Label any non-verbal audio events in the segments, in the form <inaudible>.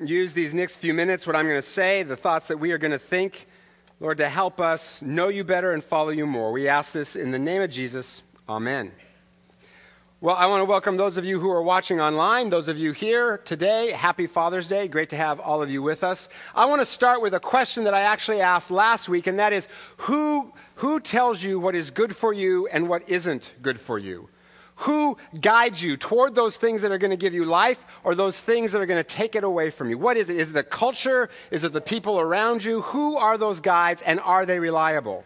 use these next few minutes, what I'm going to say, the thoughts that we are going to think, Lord, to help us know you better and follow you more. We ask this in the name of Jesus. Amen. Well, I want to welcome those of you who are watching online, those of you here today. Happy Father's Day. Great to have all of you with us. I want to start with a question that I actually asked last week, and that is who, who tells you what is good for you and what isn't good for you? Who guides you toward those things that are going to give you life or those things that are going to take it away from you? What is it? Is it the culture? Is it the people around you? Who are those guides and are they reliable?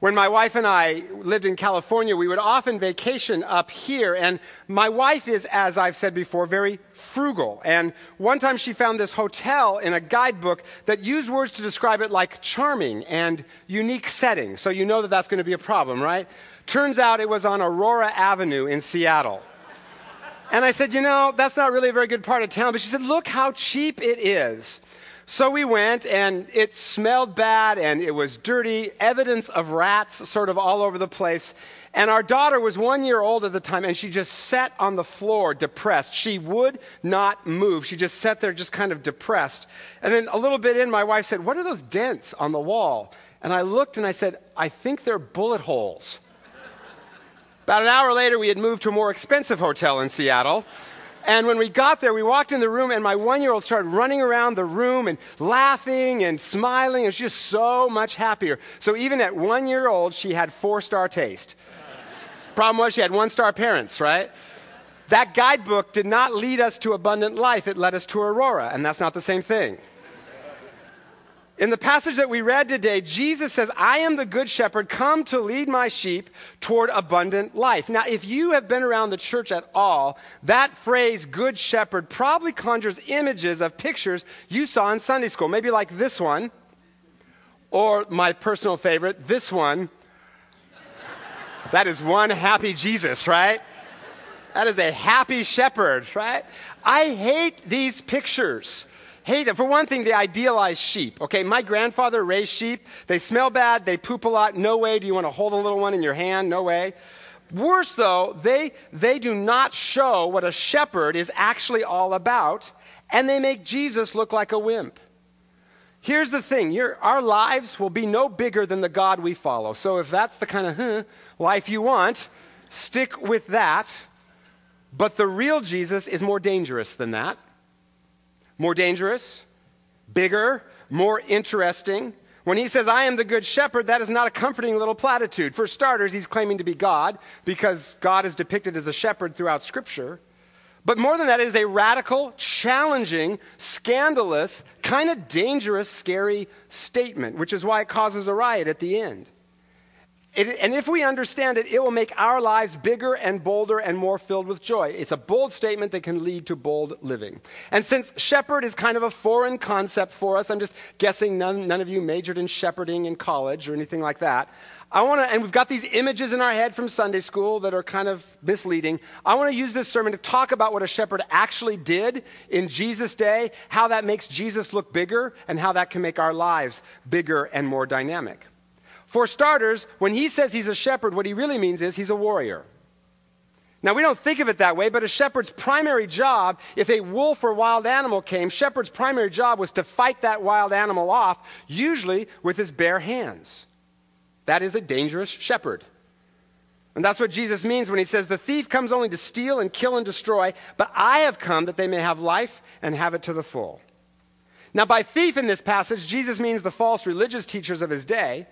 When my wife and I lived in California, we would often vacation up here. And my wife is, as I've said before, very frugal. And one time she found this hotel in a guidebook that used words to describe it like charming and unique setting. So you know that that's going to be a problem, right? Turns out it was on Aurora Avenue in Seattle. And I said, you know, that's not really a very good part of town. But she said, look how cheap it is. So we went, and it smelled bad, and it was dirty, evidence of rats sort of all over the place. And our daughter was one year old at the time, and she just sat on the floor depressed. She would not move. She just sat there, just kind of depressed. And then a little bit in, my wife said, What are those dents on the wall? And I looked and I said, I think they're bullet holes. About an hour later, we had moved to a more expensive hotel in Seattle. And when we got there, we walked in the room, and my one year old started running around the room and laughing and smiling. It was just so much happier. So even at one year old, she had four star taste. Problem was, she had one star parents, right? That guidebook did not lead us to abundant life, it led us to Aurora, and that's not the same thing. In the passage that we read today, Jesus says, I am the good shepherd, come to lead my sheep toward abundant life. Now, if you have been around the church at all, that phrase, good shepherd, probably conjures images of pictures you saw in Sunday school. Maybe like this one, or my personal favorite, this one. That is one happy Jesus, right? That is a happy shepherd, right? I hate these pictures hate them. For one thing, they idealize sheep. Okay, my grandfather raised sheep. They smell bad, they poop a lot. No way do you want to hold a little one in your hand. No way. Worse, though, they, they do not show what a shepherd is actually all about, and they make Jesus look like a wimp. Here's the thing our lives will be no bigger than the God we follow. So if that's the kind of huh, life you want, stick with that. But the real Jesus is more dangerous than that more dangerous, bigger, more interesting. When he says, I am the good shepherd, that is not a comforting little platitude. For starters, he's claiming to be God because God is depicted as a shepherd throughout Scripture. But more than that, it is a radical, challenging, scandalous, kind of dangerous, scary statement, which is why it causes a riot at the end. It, and if we understand it, it will make our lives bigger and bolder and more filled with joy. It's a bold statement that can lead to bold living. And since shepherd is kind of a foreign concept for us, I'm just guessing none, none of you majored in shepherding in college or anything like that. I want to, and we've got these images in our head from Sunday school that are kind of misleading. I want to use this sermon to talk about what a shepherd actually did in Jesus' day, how that makes Jesus look bigger, and how that can make our lives bigger and more dynamic. For starters, when he says he's a shepherd, what he really means is he's a warrior. Now, we don't think of it that way, but a shepherd's primary job, if a wolf or wild animal came, shepherd's primary job was to fight that wild animal off, usually with his bare hands. That is a dangerous shepherd. And that's what Jesus means when he says, The thief comes only to steal and kill and destroy, but I have come that they may have life and have it to the full. Now, by thief in this passage, Jesus means the false religious teachers of his day.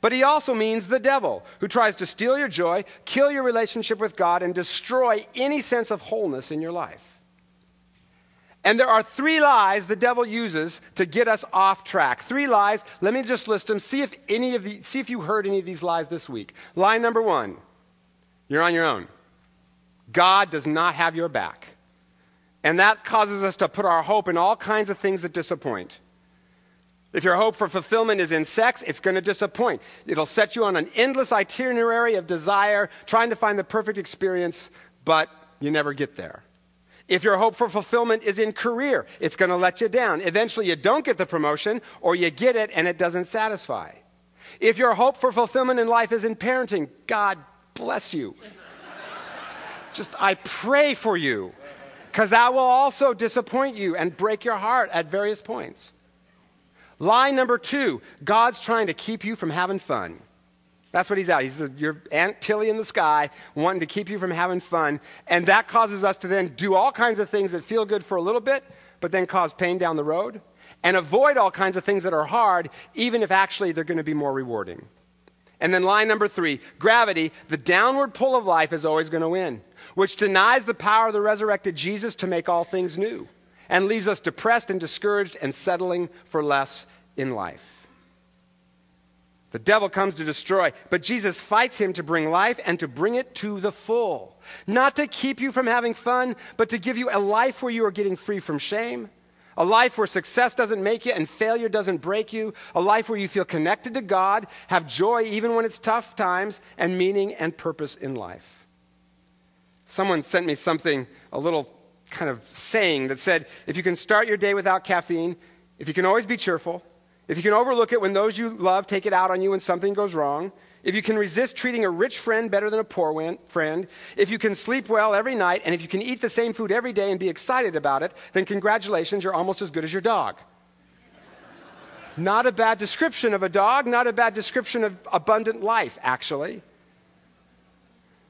But he also means the devil, who tries to steal your joy, kill your relationship with God, and destroy any sense of wholeness in your life. And there are three lies the devil uses to get us off track. Three lies. Let me just list them. See if any of the, see if you heard any of these lies this week. Lie number one: You're on your own. God does not have your back. And that causes us to put our hope in all kinds of things that disappoint. If your hope for fulfillment is in sex, it's going to disappoint. It'll set you on an endless itinerary of desire, trying to find the perfect experience, but you never get there. If your hope for fulfillment is in career, it's going to let you down. Eventually, you don't get the promotion, or you get it and it doesn't satisfy. If your hope for fulfillment in life is in parenting, God bless you. <laughs> Just, I pray for you. because that will also disappoint you and break your heart at various points. Lie number two God's trying to keep you from having fun. That's what he's at. He's the, your Aunt Tilly in the sky, wanting to keep you from having fun. And that causes us to then do all kinds of things that feel good for a little bit, but then cause pain down the road. And avoid all kinds of things that are hard, even if actually they're going to be more rewarding. And then line number three gravity, the downward pull of life is always going to win, which denies the power of the resurrected Jesus to make all things new and leaves us depressed and discouraged and settling for less in life. The devil comes to destroy, but Jesus fights him to bring life and to bring it to the full. Not to keep you from having fun, but to give you a life where you are getting free from shame, a life where success doesn't make you and failure doesn't break you, a life where you feel connected to God, have joy even when it's tough times, and meaning and purpose in life. Someone sent me something, a little kind of saying that said if you can start your day without caffeine, if you can always be cheerful, if you can overlook it when those you love take it out on you when something goes wrong, if you can resist treating a rich friend better than a poor friend, if you can sleep well every night, and if you can eat the same food every day and be excited about it, then congratulations, you're almost as good as your dog. <laughs> not a bad description of a dog, not a bad description of abundant life, actually.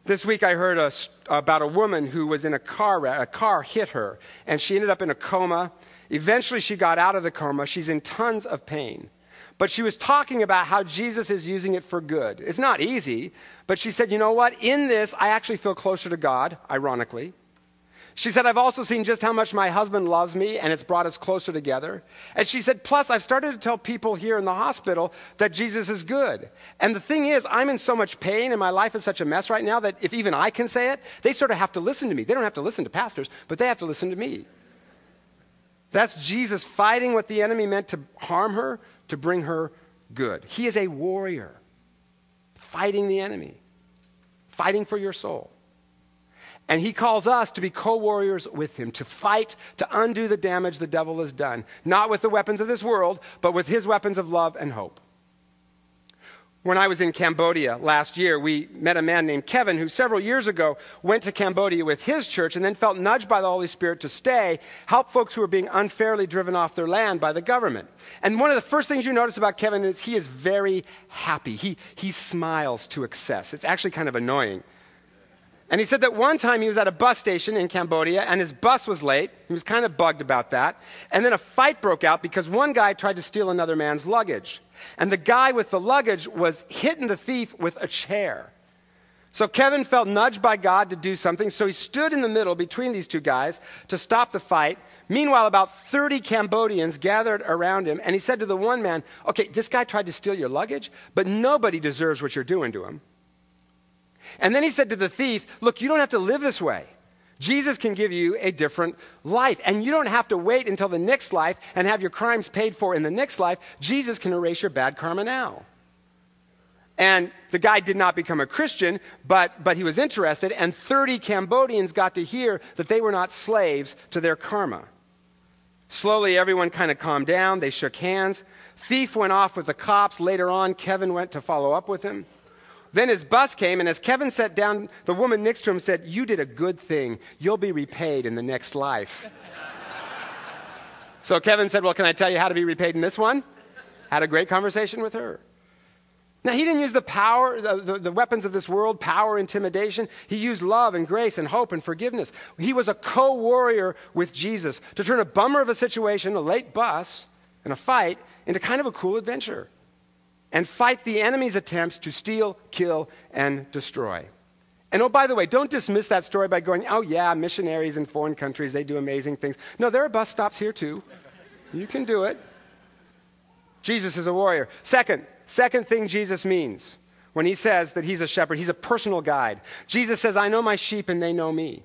This week I heard a, about a woman who was in a car. A car hit her, and she ended up in a coma. Eventually, she got out of the coma. She's in tons of pain. But she was talking about how Jesus is using it for good. It's not easy, but she said, you know what? In this, I actually feel closer to God, ironically. She said, I've also seen just how much my husband loves me, and it's brought us closer together. And she said, plus, I've started to tell people here in the hospital that Jesus is good. And the thing is, I'm in so much pain, and my life is such a mess right now that if even I can say it, they sort of have to listen to me. They don't have to listen to pastors, but they have to listen to me. That's Jesus fighting what the enemy meant to harm her to bring her good. He is a warrior fighting the enemy, fighting for your soul. And he calls us to be co warriors with him, to fight to undo the damage the devil has done, not with the weapons of this world, but with his weapons of love and hope. When I was in Cambodia last year, we met a man named Kevin who several years ago went to Cambodia with his church and then felt nudged by the Holy Spirit to stay, help folks who were being unfairly driven off their land by the government. And one of the first things you notice about Kevin is he is very happy. He, he smiles to excess. It's actually kind of annoying. And he said that one time he was at a bus station in Cambodia and his bus was late. He was kind of bugged about that. And then a fight broke out because one guy tried to steal another man's luggage. And the guy with the luggage was hitting the thief with a chair. So Kevin felt nudged by God to do something, so he stood in the middle between these two guys to stop the fight. Meanwhile, about 30 Cambodians gathered around him, and he said to the one man, Okay, this guy tried to steal your luggage, but nobody deserves what you're doing to him. And then he said to the thief, Look, you don't have to live this way. Jesus can give you a different life. And you don't have to wait until the next life and have your crimes paid for in the next life. Jesus can erase your bad karma now. And the guy did not become a Christian, but, but he was interested, and 30 Cambodians got to hear that they were not slaves to their karma. Slowly, everyone kind of calmed down. They shook hands. Thief went off with the cops. Later on, Kevin went to follow up with him. Then his bus came, and as Kevin sat down, the woman next to him said, You did a good thing. You'll be repaid in the next life. so Kevin said, Well, can I tell you how to be repaid in this one? Had a great conversation with her. Now, he didn't use the power, the, the, the, weapons of this world, power, intimidation. He used love and grace and hope and forgiveness. He was a co warrior with Jesus to turn a bummer of a situation, a late bus, and a fight, into kind of a cool adventure and fight the enemy's attempts to steal, kill, and destroy. And oh, by the way, don't dismiss that story by going, oh, yeah, missionaries in foreign countries, they do amazing things. No, there are bus stops here too. You can do it. Jesus is a warrior. Second, second thing Jesus means when he says that he's a shepherd, he's a personal guide. Jesus says, I know my sheep and they know me.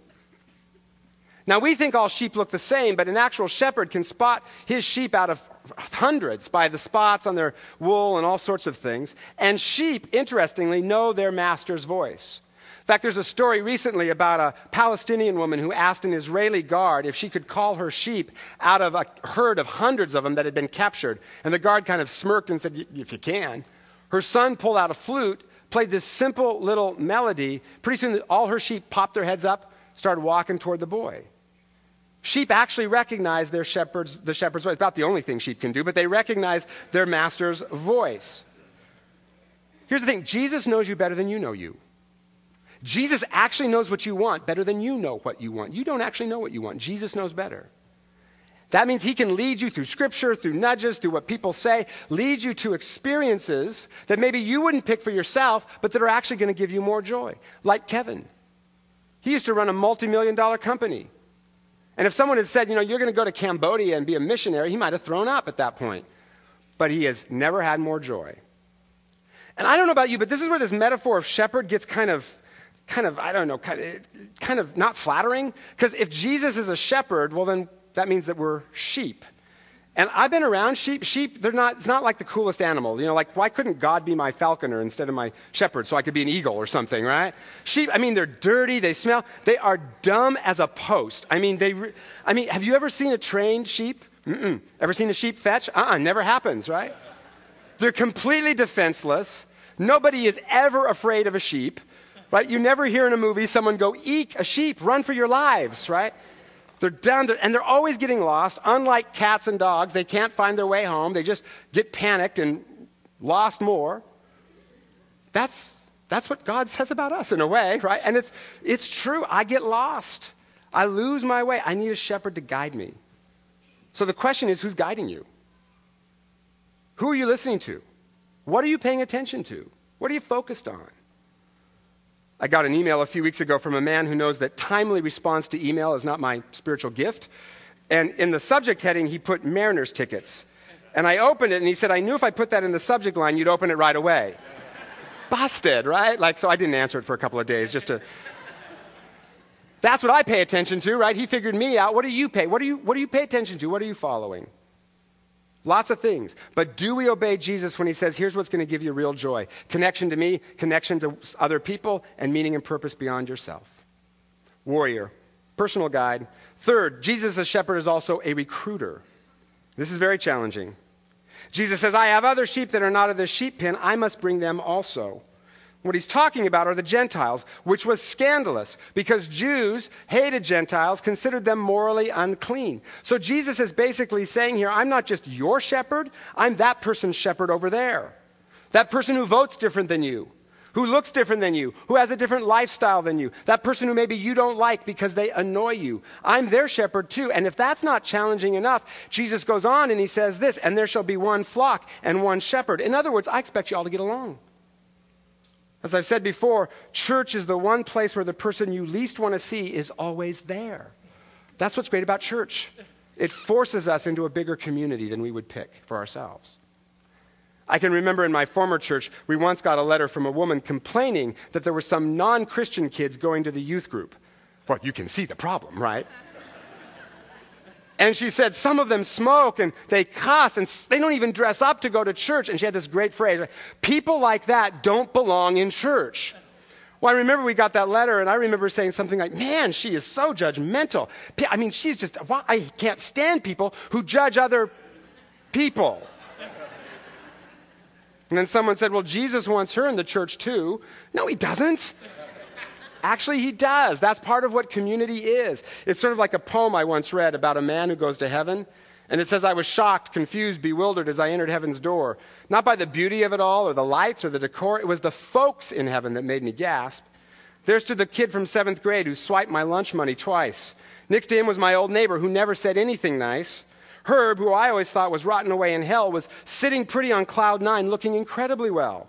Now, we think all sheep look the same, but an actual shepherd can spot his sheep out of hundreds by the spots on their wool and all sorts of things. And sheep, interestingly, know their master's voice. In fact, there's a story recently about a Palestinian woman who asked an Israeli guard if she could call her sheep out of a herd of hundreds of them that had been captured. And the guard kind of smirked and said, If you can. Her son pulled out a flute, played this simple little melody. Pretty soon, all her sheep popped their heads up, started walking toward the boy. Sheep actually recognize their shepherd's, the shepherd's voice. About the only thing sheep can do, but they recognize their master's voice. Here's the thing Jesus knows you better than you know you. Jesus actually knows what you want better than you know what you want. You don't actually know what you want. Jesus knows better. That means he can lead you through scripture, through nudges, through what people say, lead you to experiences that maybe you wouldn't pick for yourself, but that are actually going to give you more joy. Like Kevin. He used to run a multi million dollar company. And if someone had said, you know, you're going to go to Cambodia and be a missionary, he might have thrown up at that point. But he has never had more joy. And I don't know about you, but this is where this metaphor of shepherd gets kind of, kind of, I don't know, kind of, kind of not flattering. Because if Jesus is a shepherd, well, then that means that we're sheep. And I've been around sheep. Sheep, they're not, it's not like the coolest animal. You know, like, why couldn't God be my falconer instead of my shepherd so I could be an eagle or something, right? Sheep, I mean, they're dirty, they smell, they are dumb as a post. I mean, they, I mean, have you ever seen a trained sheep? Mm-mm. Ever seen a sheep fetch? Uh uh-uh, never happens, right? They're completely defenseless. Nobody is ever afraid of a sheep, right? You never hear in a movie someone go, eek, a sheep, run for your lives, right? They're down there, and they're always getting lost. Unlike cats and dogs, they can't find their way home. They just get panicked and lost more. That's, that's what God says about us in a way, right? And it's, it's true. I get lost. I lose my way. I need a shepherd to guide me. So the question is who's guiding you? Who are you listening to? What are you paying attention to? What are you focused on? I got an email a few weeks ago from a man who knows that timely response to email is not my spiritual gift. And in the subject heading, he put Mariners tickets. And I opened it and he said, I knew if I put that in the subject line, you'd open it right away. Busted, right? Like, so I didn't answer it for a couple of days just to. That's what I pay attention to, right? He figured me out. What do you pay? What do you, what do you pay attention to? What are you following? Lots of things. But do we obey Jesus when he says, here's what's going to give you real joy? Connection to me, connection to other people, and meaning and purpose beyond yourself. Warrior, personal guide. Third, Jesus as shepherd is also a recruiter. This is very challenging. Jesus says, I have other sheep that are not of the sheep pen. I must bring them also. What he's talking about are the Gentiles, which was scandalous because Jews hated Gentiles, considered them morally unclean. So Jesus is basically saying here, I'm not just your shepherd, I'm that person's shepherd over there. That person who votes different than you, who looks different than you, who has a different lifestyle than you, that person who maybe you don't like because they annoy you. I'm their shepherd too. And if that's not challenging enough, Jesus goes on and he says this, and there shall be one flock and one shepherd. In other words, I expect you all to get along. As I've said before, church is the one place where the person you least want to see is always there. That's what's great about church. It forces us into a bigger community than we would pick for ourselves. I can remember in my former church, we once got a letter from a woman complaining that there were some non Christian kids going to the youth group. Well, you can see the problem, right? And she said, some of them smoke and they cuss and they don't even dress up to go to church. And she had this great phrase people like that don't belong in church. Well, I remember we got that letter, and I remember saying something like, Man, she is so judgmental. I mean, she's just, I can't stand people who judge other people. And then someone said, Well, Jesus wants her in the church too. No, he doesn't. Actually, he does. That's part of what community is. It's sort of like a poem I once read about a man who goes to heaven. And it says, I was shocked, confused, bewildered as I entered heaven's door. Not by the beauty of it all, or the lights, or the decor. It was the folks in heaven that made me gasp. There stood the kid from seventh grade who swiped my lunch money twice. Next to him was my old neighbor who never said anything nice. Herb, who I always thought was rotten away in hell, was sitting pretty on cloud nine, looking incredibly well.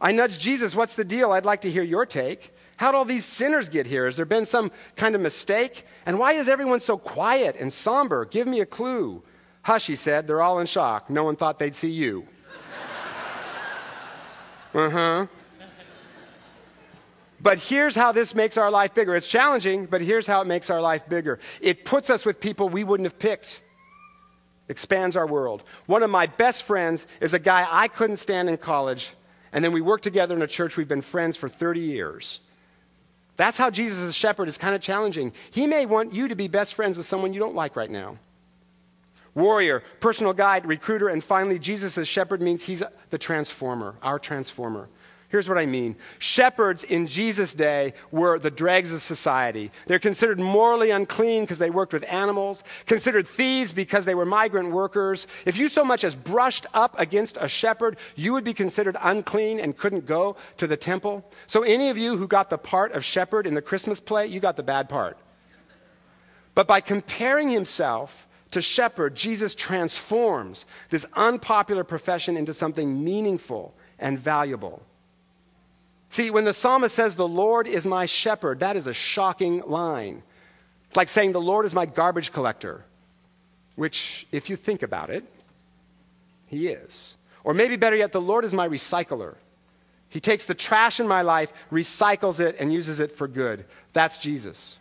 I nudged Jesus, What's the deal? I'd like to hear your take. How'd all these sinners get here? Has there been some kind of mistake? And why is everyone so quiet and somber? Give me a clue. Hush, he said. They're all in shock. No one thought they'd see you. <laughs> uh huh. But here's how this makes our life bigger. It's challenging, but here's how it makes our life bigger. It puts us with people we wouldn't have picked, expands our world. One of my best friends is a guy I couldn't stand in college, and then we worked together in a church. We've been friends for 30 years. That's how Jesus as shepherd is kind of challenging. He may want you to be best friends with someone you don't like right now. Warrior, personal guide, recruiter, and finally, Jesus as shepherd means he's the transformer, our transformer. Here's what I mean shepherds in Jesus' day were the dregs of society. They're considered morally unclean because they worked with animals, considered thieves because they were migrant workers. If you so much as brushed up against a shepherd, you would be considered unclean and couldn't go to the temple. So, any of you who got the part of shepherd in the Christmas play, you got the bad part. But by comparing himself to shepherd, Jesus transforms this unpopular profession into something meaningful and valuable. See, when the psalmist says, The Lord is my shepherd, that is a shocking line. It's like saying, The Lord is my garbage collector, which, if you think about it, he is. Or maybe better yet, the Lord is my recycler. He takes the trash in my life, recycles it, and uses it for good. That's Jesus.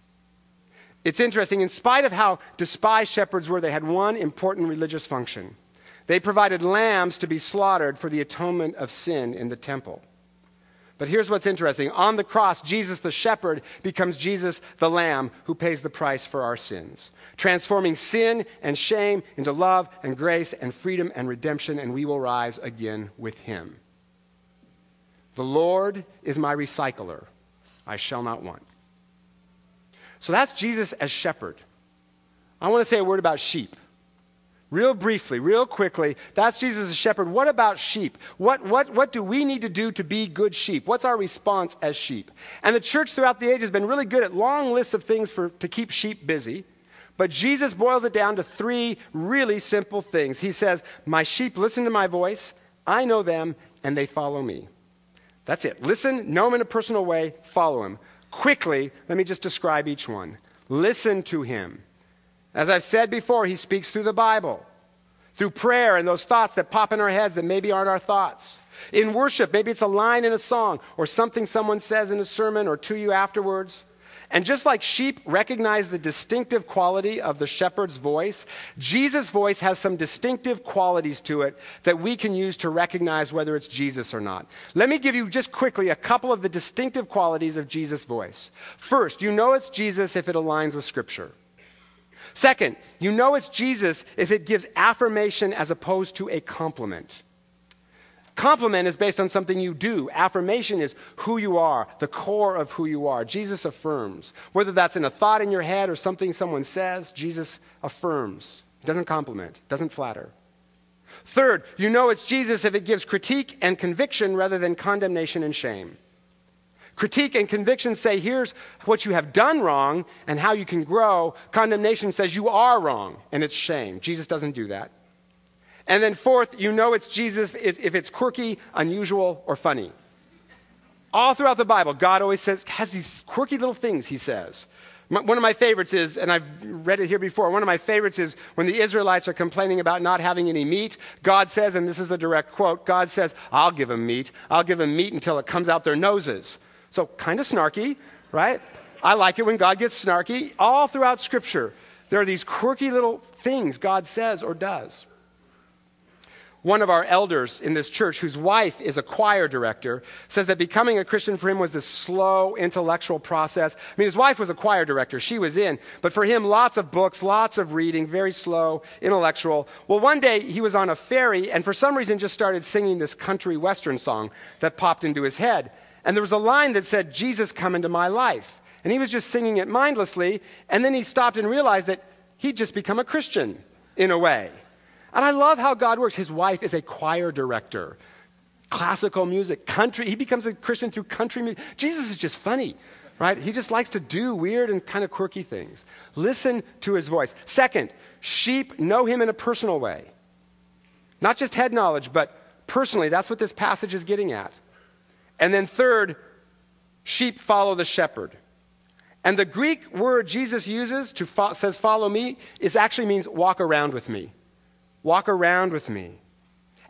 It's interesting, in spite of how despised shepherds were, they had one important religious function. They provided lambs to be slaughtered for the atonement of sin in the temple. But here's what's interesting on the cross, Jesus the shepherd becomes Jesus the lamb who pays the price for our sins, transforming sin and shame into love and grace and freedom and redemption, and we will rise again with him. The Lord is my recycler, I shall not want. So that's Jesus as shepherd. I want to say a word about sheep. Real briefly, real quickly, that's Jesus as shepherd. What about sheep? What, what, what do we need to do to be good sheep? What's our response as sheep? And the church throughout the age has been really good at long lists of things for, to keep sheep busy. But Jesus boils it down to three really simple things. He says, My sheep listen to my voice, I know them, and they follow me. That's it. Listen, know him in a personal way, follow him. Quickly, let me just describe each one. Listen to him. As I've said before, he speaks through the Bible, through prayer and those thoughts that pop in our heads that maybe aren't our thoughts. In worship, maybe it's a line in a song or something someone says in a sermon or to you afterwards. And just like sheep recognize the distinctive quality of the shepherd's voice, Jesus' voice has some distinctive qualities to it that we can use to recognize whether it's Jesus or not. Let me give you just quickly a couple of the distinctive qualities of Jesus' voice. First, you know it's Jesus if it aligns with Scripture. Second, you know it's Jesus if it gives affirmation as opposed to a compliment. Compliment is based on something you do. Affirmation is who you are, the core of who you are. Jesus affirms. Whether that's in a thought in your head or something someone says, Jesus affirms. He doesn't compliment, doesn't flatter. Third, you know it's Jesus if it gives critique and conviction rather than condemnation and shame. Critique and conviction say, here's what you have done wrong and how you can grow. Condemnation says you are wrong and it's shame. Jesus doesn't do that. And then, fourth, you know it's Jesus if it's quirky, unusual, or funny. All throughout the Bible, God always says, has these quirky little things, he says. One of my favorites is, and I've read it here before, one of my favorites is when the Israelites are complaining about not having any meat. God says, and this is a direct quote God says, I'll give them meat. I'll give them meat until it comes out their noses. So, kind of snarky, right? I like it when God gets snarky. All throughout Scripture, there are these quirky little things God says or does. One of our elders in this church, whose wife is a choir director, says that becoming a Christian for him was this slow intellectual process. I mean, his wife was a choir director, she was in, but for him, lots of books, lots of reading, very slow, intellectual. Well, one day he was on a ferry and for some reason just started singing this country western song that popped into his head. And there was a line that said, Jesus, come into my life. And he was just singing it mindlessly. And then he stopped and realized that he'd just become a Christian in a way. And I love how God works. His wife is a choir director, classical music, country. He becomes a Christian through country music. Jesus is just funny, right? He just likes to do weird and kind of quirky things. Listen to his voice. Second, sheep know him in a personal way. Not just head knowledge, but personally. That's what this passage is getting at. And then, third, sheep follow the shepherd. And the Greek word Jesus uses to fo- says follow me is actually means walk around with me. Walk around with me.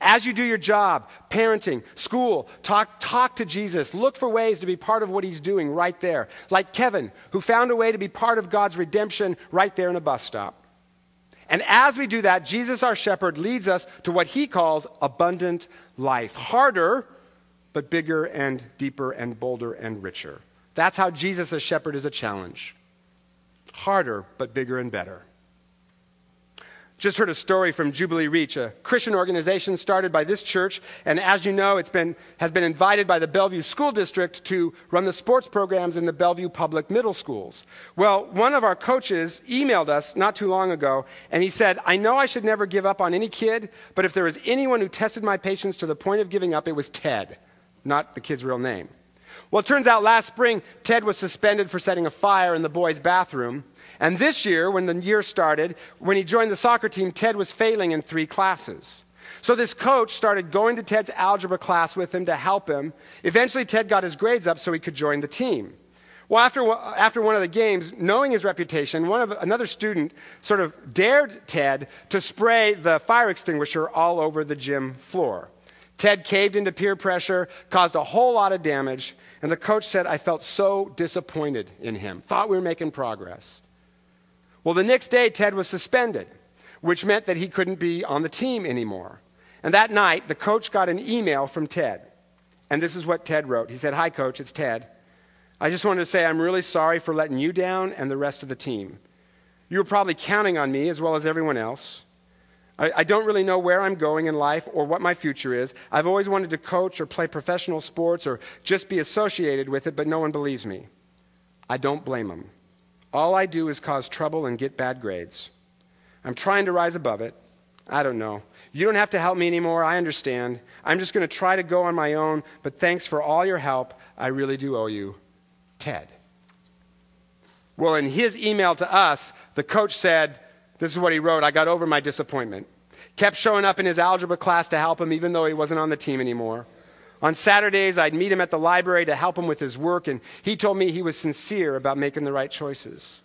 As you do your job, parenting, school, talk, talk to Jesus. Look for ways to be part of what he's doing right there. Like Kevin, who found a way to be part of God's redemption right there in a bus stop. And as we do that, Jesus, our shepherd, leads us to what he calls abundant life. Harder, but bigger and deeper and bolder and richer. That's how Jesus as shepherd is a challenge. Harder, but bigger and better. Just heard a story from Jubilee Reach, a Christian organization started by this church, and as you know, it's been, has been invited by the Bellevue School District to run the sports programs in the Bellevue Public Middle Schools. Well, one of our coaches emailed us not too long ago, and he said, I know I should never give up on any kid, but if there was anyone who tested my patience to the point of giving up, it was Ted, not the kid's real name. Well, it turns out last spring, Ted was suspended for setting a fire in the boys' bathroom. And this year, when the year started, when he joined the soccer team, Ted was failing in three classes. So this coach started going to Ted's algebra class with him to help him. Eventually, Ted got his grades up so he could join the team. Well, after, after one of the games, knowing his reputation, one of, another student sort of dared Ted to spray the fire extinguisher all over the gym floor. Ted caved into peer pressure, caused a whole lot of damage, and the coach said, I felt so disappointed in him, thought we were making progress. Well, the next day, Ted was suspended, which meant that he couldn't be on the team anymore. And that night, the coach got an email from Ted. And this is what Ted wrote. He said, Hi, coach, it's Ted. I just wanted to say I'm really sorry for letting you down and the rest of the team. You were probably counting on me as well as everyone else. I, don't really know where I'm going in life or what my future is. I've always wanted to coach or play professional sports or just be associated with it, but no one believes me. I don't blame them. All I do is cause trouble and get bad grades. I'm trying to rise above it. I don't know. You don't have to help me anymore. I understand. I'm just going to try to go on my own, but thanks for all your help. I really do owe you. Ted. Well, in his email to us, the coach said, This is what he wrote I got over my disappointment. Kept showing up in his algebra class to help him, even though he wasn't on the team anymore. On Saturdays, I'd meet him at the library to help him with his work, and he told me he was sincere about making the right choices.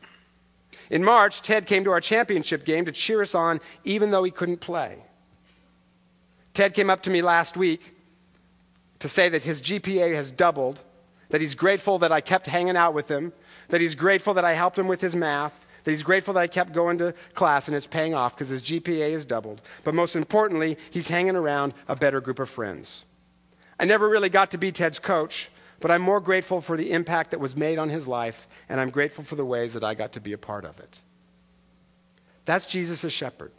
In March, Ted came to our championship game to cheer us on, even though he couldn't play. Ted came up to me last week to say that his GPA has doubled, that he's grateful that I kept hanging out with him, that he's grateful that I helped him with his math, that he's grateful that I kept going to class and it's paying off because his GPA has doubled. But most importantly, he's hanging around a better group of friends. I never really got to be Ted's coach, but I'm more grateful for the impact that was made on his life, and I'm grateful for the ways that I got to be a part of it. That's Jesus as shepherd.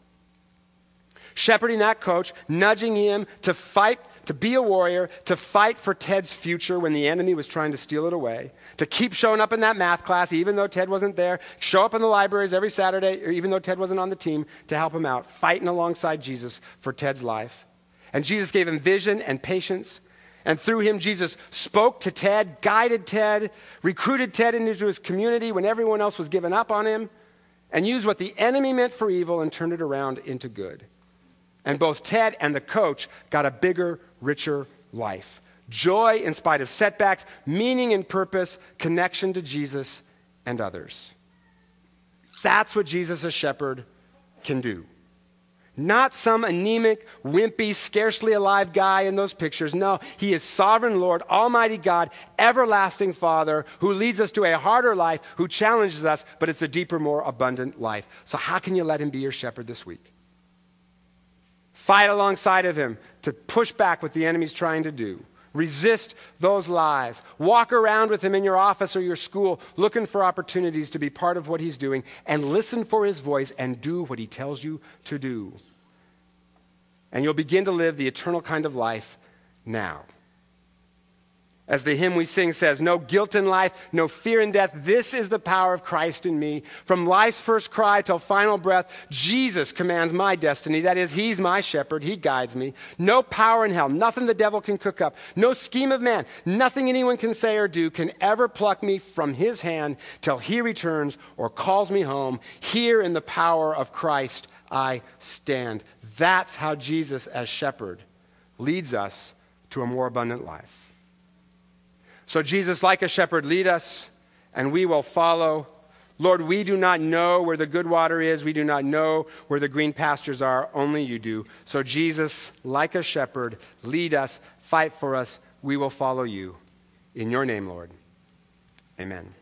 Shepherding that coach, nudging him to fight, to be a warrior, to fight for Ted's future when the enemy was trying to steal it away, to keep showing up in that math class even though Ted wasn't there, show up in the libraries every Saturday, even though Ted wasn't on the team, to help him out, fighting alongside Jesus for Ted's life. And Jesus gave him vision and patience and through him, Jesus spoke to Ted, guided Ted, recruited Ted into his community when everyone else was giving up on him, and used what the enemy meant for evil and turned it around into good. And both Ted and the coach got a bigger, richer life. Joy in spite of setbacks, meaning and purpose, connection to Jesus and others. That's what Jesus, a shepherd, can do. Not some anemic, wimpy, scarcely alive guy in those pictures. No, he is sovereign Lord, Almighty God, everlasting Father, who leads us to a harder life, who challenges us, but it's a deeper, more abundant life. So, how can you let him be your shepherd this week? Fight alongside of him to push back what the enemy's trying to do. Resist those lies. Walk around with him in your office or your school looking for opportunities to be part of what he's doing and listen for his voice and do what he tells you to do. And you'll begin to live the eternal kind of life now. As the hymn we sing says, no guilt in life, no fear in death. This is the power of Christ in me. From life's first cry till final breath, Jesus commands my destiny. That is, He's my shepherd. He guides me. No power in hell, nothing the devil can cook up, no scheme of man, nothing anyone can say or do can ever pluck me from His hand till He returns or calls me home. Here in the power of Christ I stand. That's how Jesus, as shepherd, leads us to a more abundant life. So, Jesus, like a shepherd, lead us, and we will follow. Lord, we do not know where the good water is. We do not know where the green pastures are. Only you do. So, Jesus, like a shepherd, lead us, fight for us. We will follow you. In your name, Lord. Amen.